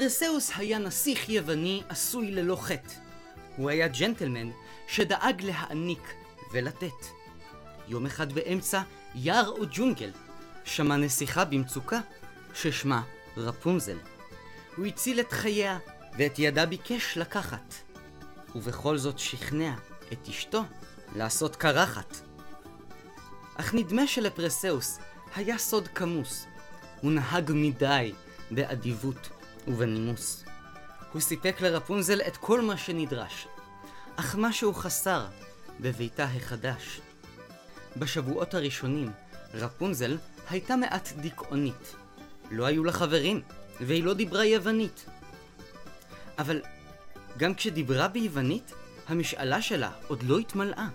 פרסאוס היה נסיך יווני עשוי ללא חטא. הוא היה ג'נטלמן שדאג להעניק ולתת. יום אחד באמצע יער או ג'ונגל שמע נסיכה במצוקה ששמה רפונזל. הוא הציל את חייה ואת ידה ביקש לקחת. ובכל זאת שכנע את אשתו לעשות קרחת. אך נדמה שלפרסאוס היה סוד כמוס. הוא נהג מדי באדיבות ובנימוס. הוא סיפק לרפונזל את כל מה שנדרש, אך משהו חסר בביתה החדש. בשבועות הראשונים, רפונזל הייתה מעט דיכאונית. לא היו לה חברים, והיא לא דיברה יוונית. אבל גם כשדיברה ביוונית, המשאלה שלה עוד לא התמלאה.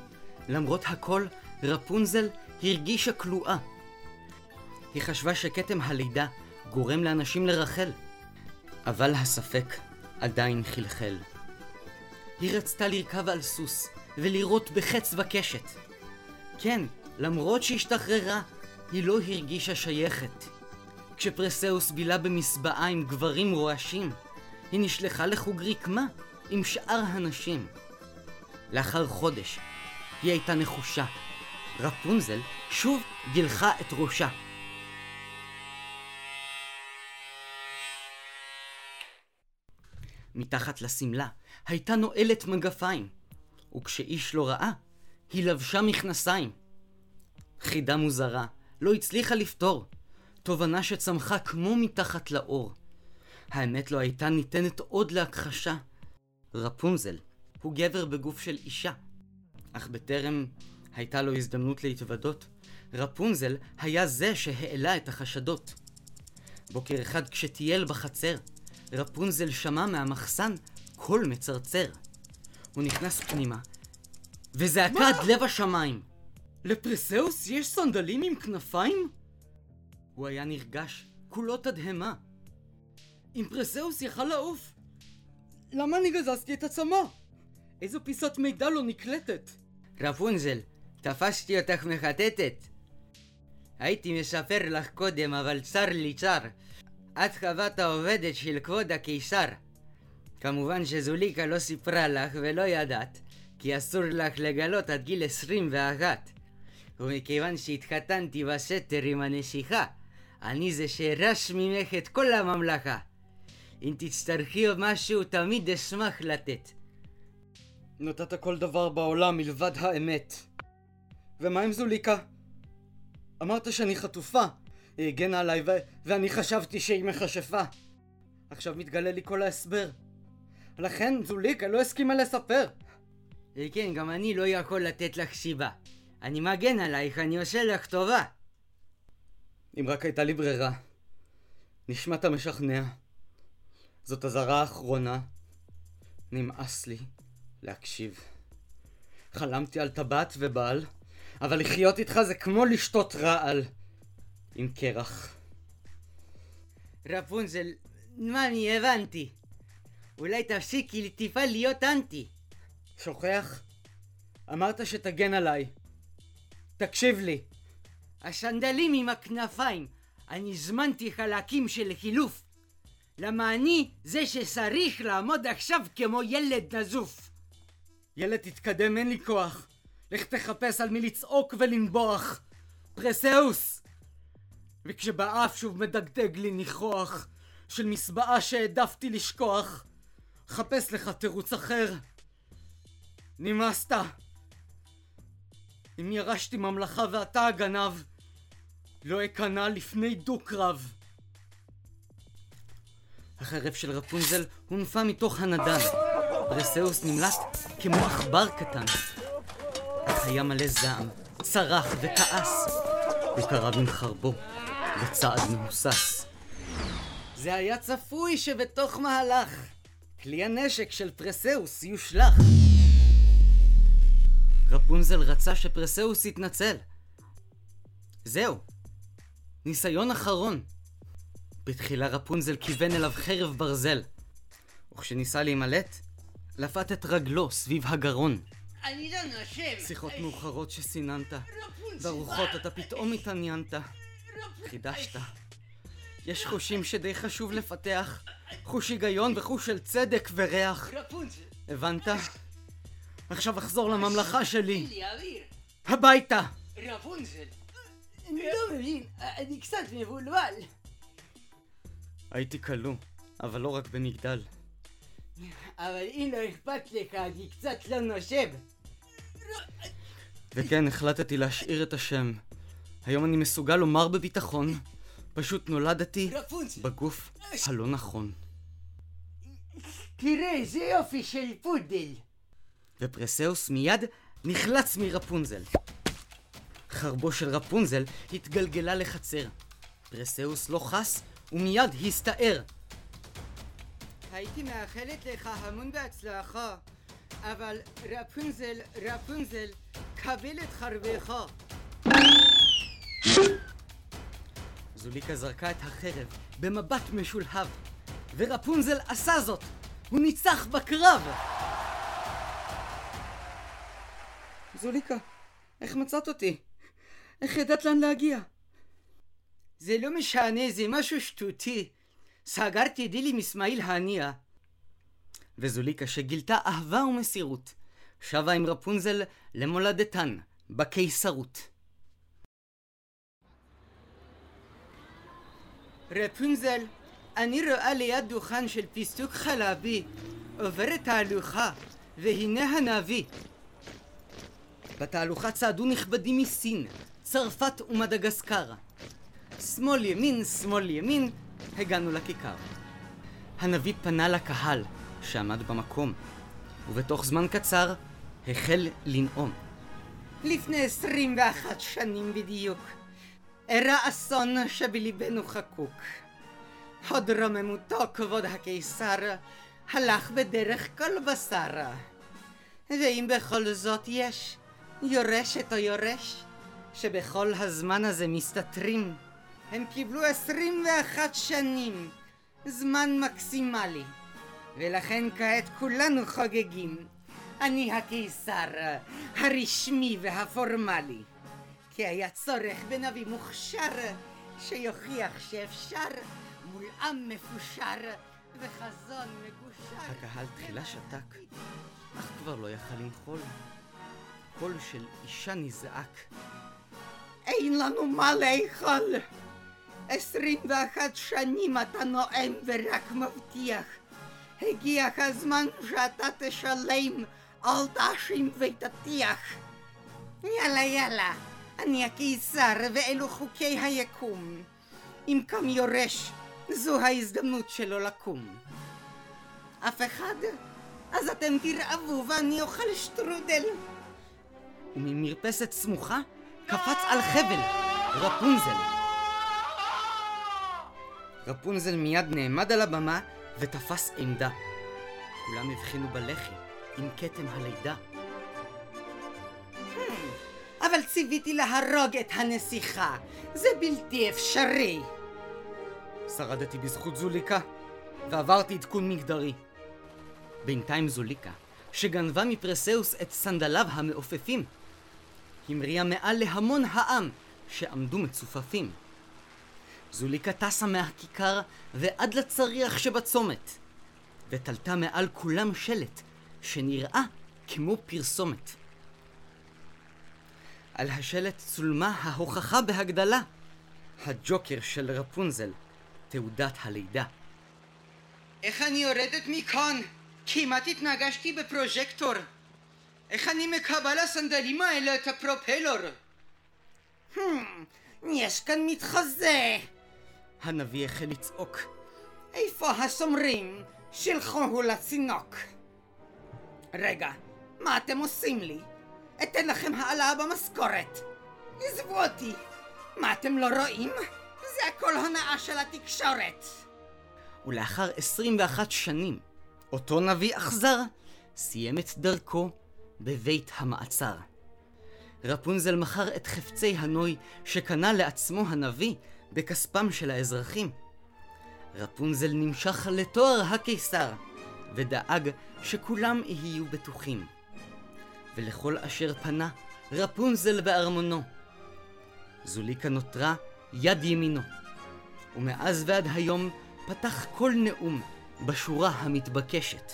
למרות הכל, רפונזל הרגישה כלואה. היא חשבה שכתם הלידה גורם לאנשים לרחל. אבל הספק עדיין חלחל. היא רצתה לרכב על סוס ולירות בחץ וקשת. כן, למרות שהשתחררה, היא לא הרגישה שייכת. כשפרסאוס בילה במסבעה עם גברים רועשים, היא נשלחה לחוג רקמה עם שאר הנשים. לאחר חודש, היא הייתה נחושה. רפונזל שוב גילחה את ראשה. מתחת לשמלה הייתה נועלת מגפיים, וכשאיש לא ראה, היא לבשה מכנסיים. חידה מוזרה, לא הצליחה לפתור. תובנה שצמחה כמו מתחת לאור. האמת לא הייתה ניתנת עוד להכחשה. רפונזל הוא גבר בגוף של אישה. אך בטרם הייתה לו הזדמנות להתוודות, רפונזל היה זה שהעלה את החשדות. בוקר אחד כשטייל בחצר, רפונזל שמע מהמחסן קול מצרצר. הוא נכנס פנימה, וזעקה עד לב השמיים. לפרסאוס יש סנדלים עם כנפיים? הוא היה נרגש, כולו תדהמה. אם פרסאוס יכל לעוף, למה אני גזזתי את הצמא? איזו פיסת מידע לא נקלטת? רפונזל, תפסתי אותך מחטטת. הייתי מספר לך קודם, אבל צר לי צר. את חוות העובדת של כבוד הקיסר. כמובן שזוליקה לא סיפרה לך ולא ידעת, כי אסור לך לגלות עד גיל 21. ומכיוון שהתחתנתי בסתר עם הנסיכה, אני זה שירש ממך את כל הממלכה. אם תצטרכי משהו, תמיד אשמח לתת. נתת כל דבר בעולם מלבד האמת. ומה עם זוליקה? אמרת שאני חטופה. היא הגנה עליי ו- ואני חשבתי שהיא מכשפה. עכשיו מתגלה לי כל ההסבר. לכן זוליקה לא הסכימה לספר. כן, גם אני לא יכול לתת לך סיבה. אני מגן עלייך, אני עושה לך טובה. אם רק הייתה לי ברירה. נשמעת משכנע. זאת אזהרה אחרונה. נמאס לי להקשיב. חלמתי על טבעת ובעל, אבל לחיות איתך זה כמו לשתות רעל. עם קרח. רפונזל, מה אני הבנתי. אולי תפסיקי טיפה להיות אנטי. שוכח? אמרת שתגן עליי. תקשיב לי. הסנדלים עם הכנפיים, אני הזמנתי חלקים של חילוף. למה אני זה שצריך לעמוד עכשיו כמו ילד נזוף. ילד תתקדם, אין לי כוח. לך תחפש על מי לצעוק ולנבוח. פרסאוס! וכשבאף שוב מדגדג לי ניחוח של מסבעה שהעדפתי לשכוח, חפש לך תירוץ אחר. נמאסת. אם ירשתי ממלכה ואתה הגנב, לא אכנע לפני דו-קרב. החרב של רפונזל הונפה מתוך הנדן. פרסאוס נמלט כמו עכבר קטן. היה מלא זעם, צרח וכעס. הוא קרב עם חרבו, בצעד מהוסס. זה היה צפוי שבתוך מהלך כלי הנשק של פרסאוס יושלך. רפונזל רצה שפרסאוס יתנצל. זהו, ניסיון אחרון. בתחילה רפונזל כיוון אליו חרב ברזל, וכשניסה להימלט, לפת את רגלו סביב הגרון. אני לא נושם. שיחות מאוחרות שסיננת, ברוחות אתה פתאום התעניינת. חידשת. יש חושים שדי חשוב לפתח, חוש היגיון וחוש של צדק וריח. הבנת? עכשיו אחזור לממלכה שלי. הביתה! אני לא מבין, אני קצת מבולבל. הייתי כלוא, אבל לא רק במגדל. אבל אם לא אכפת לך, אני קצת לא נושב. וכן, החלטתי להשאיר את השם. היום אני מסוגל לומר בביטחון, פשוט נולדתי. בגוף הלא נכון. תראה, איזה יופי של פודל. ופרסאוס מיד נחלץ מרפונזל. חרבו של רפונזל התגלגלה לחצר. פרסאוס לא חס ומיד הסתער. הייתי מאחלת לך המון בהצלחה, אבל רפונזל, רפונזל, קבל את חרבך. זוליקה זרקה את החרב במבט משולהב, ורפונזל עשה זאת! הוא ניצח בקרב! זוליקה, איך מצאת אותי? איך ידעת לאן להגיע? זה לא משנה, זה משהו שטותי. סגרתי דיל עם אסמאעיל הנייה. וזוליקה שגילתה אהבה ומסירות, שבה עם רפונזל למולדתן, בקיסרות. רפונזל, אני רואה ליד דוכן של פיסטוק חלבי, עוברת תהלוכה, והנה הנביא. בתהלוכה צעדו נכבדים מסין, צרפת ומדגסקר. שמאל ימין, שמאל ימין, הגענו לכיכר. הנביא פנה לקהל, שעמד במקום, ובתוך זמן קצר החל לנאום. לפני 21 שנים בדיוק, אירע אסון שבליבנו חקוק. הוד רוממותו כבוד הקיסר הלך בדרך כל בשר. ואם בכל זאת יש יורשת או יורש שבכל הזמן הזה מסתתרים, הם קיבלו 21 שנים, זמן מקסימלי, ולכן כעת כולנו חוגגים. אני הקיסר, הרשמי והפורמלי. כי היה צורך בנביא מוכשר, שיוכיח שאפשר מול עם מפושר וחזון מגושר. הקהל תחילה שתק, אך כבר לא יכל למחול. קול של אישה נזעק. אין לנו מה לאכול! 21 שנים אתה נואם ורק מבטיח. הגיע הזמן שאתה תשלם, אל תאשים ותטיח. יאללה יאללה, אני הקיסר ואלו חוקי היקום. אם קם יורש, זו ההזדמנות שלו לקום. אף אחד? אז אתם תרעבו ואני אוכל שטרודל. וממרפסת סמוכה קפץ על חבל רפונזל. רפונזל מיד נעמד על הבמה ותפס עמדה. כולם הבחינו בלחי עם כתם הלידה. ציוויתי להרוג את הנסיכה. זה בלתי אפשרי. שרדתי בזכות זוליקה, ועברתי עדכון מגדרי. בינתיים זוליקה, שגנבה מפרסאוס את סנדליו המעופפים, המריאה מעל להמון העם שעמדו מצופפים. זוליקה טסה מהכיכר ועד לצריח שבצומת, ותלתה מעל כולם שלט שנראה כמו פרסומת. על השלט צולמה ההוכחה בהגדלה, הג'וקר של רפונזל, תעודת הלידה. איך אני יורדת מכאן? כמעט התנגשתי בפרוז'קטור. איך אני מקבל הסנדלים האלה את הפרופלור? Hmm, יש כאן מתחזה. הנביא החל לצעוק. איפה השומרים? שלחוהו לצינוק. רגע, מה אתם עושים לי? אתן לכם העלאה במשכורת. עזבו אותי. מה אתם לא רואים? זה הכל הונאה של התקשורת. ולאחר 21 שנים, אותו נביא אכזר סיים את דרכו בבית המעצר. רפונזל מכר את חפצי הנוי שקנה לעצמו הנביא בכספם של האזרחים. רפונזל נמשך לתואר הקיסר, ודאג שכולם יהיו בטוחים. ולכל אשר פנה, רפונזל בארמונו. זוליקה נותרה יד ימינו, ומאז ועד היום פתח כל נאום בשורה המתבקשת.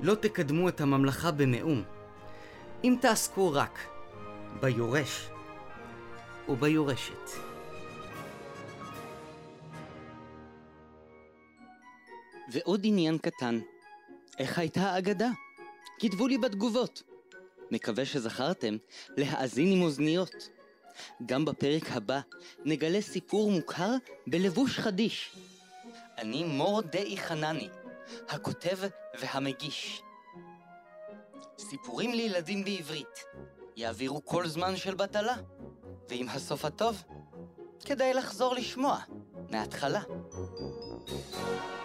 לא תקדמו את הממלכה במאום, אם תעסקו רק ביורש וביורשת. ועוד עניין קטן, איך הייתה האגדה? כתבו לי בתגובות. מקווה שזכרתם להאזין עם אוזניות. גם בפרק הבא נגלה סיפור מוכר בלבוש חדיש. אני מור דאי חנני, הכותב והמגיש. סיפורים לילדים בעברית יעבירו כל זמן של בטלה, ועם הסוף הטוב, כדאי לחזור לשמוע מההתחלה. thank you